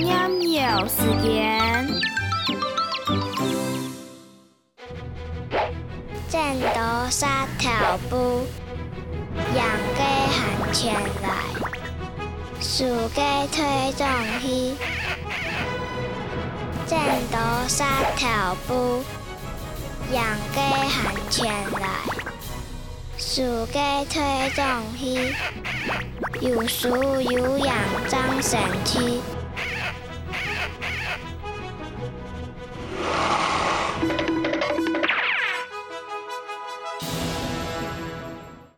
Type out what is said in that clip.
喵喵时间。战斗沙条步，养鸡闲前来，数鸡推重去。战斗沙条步，养鸡喊前来，数鸡推重去。有输有养真神去。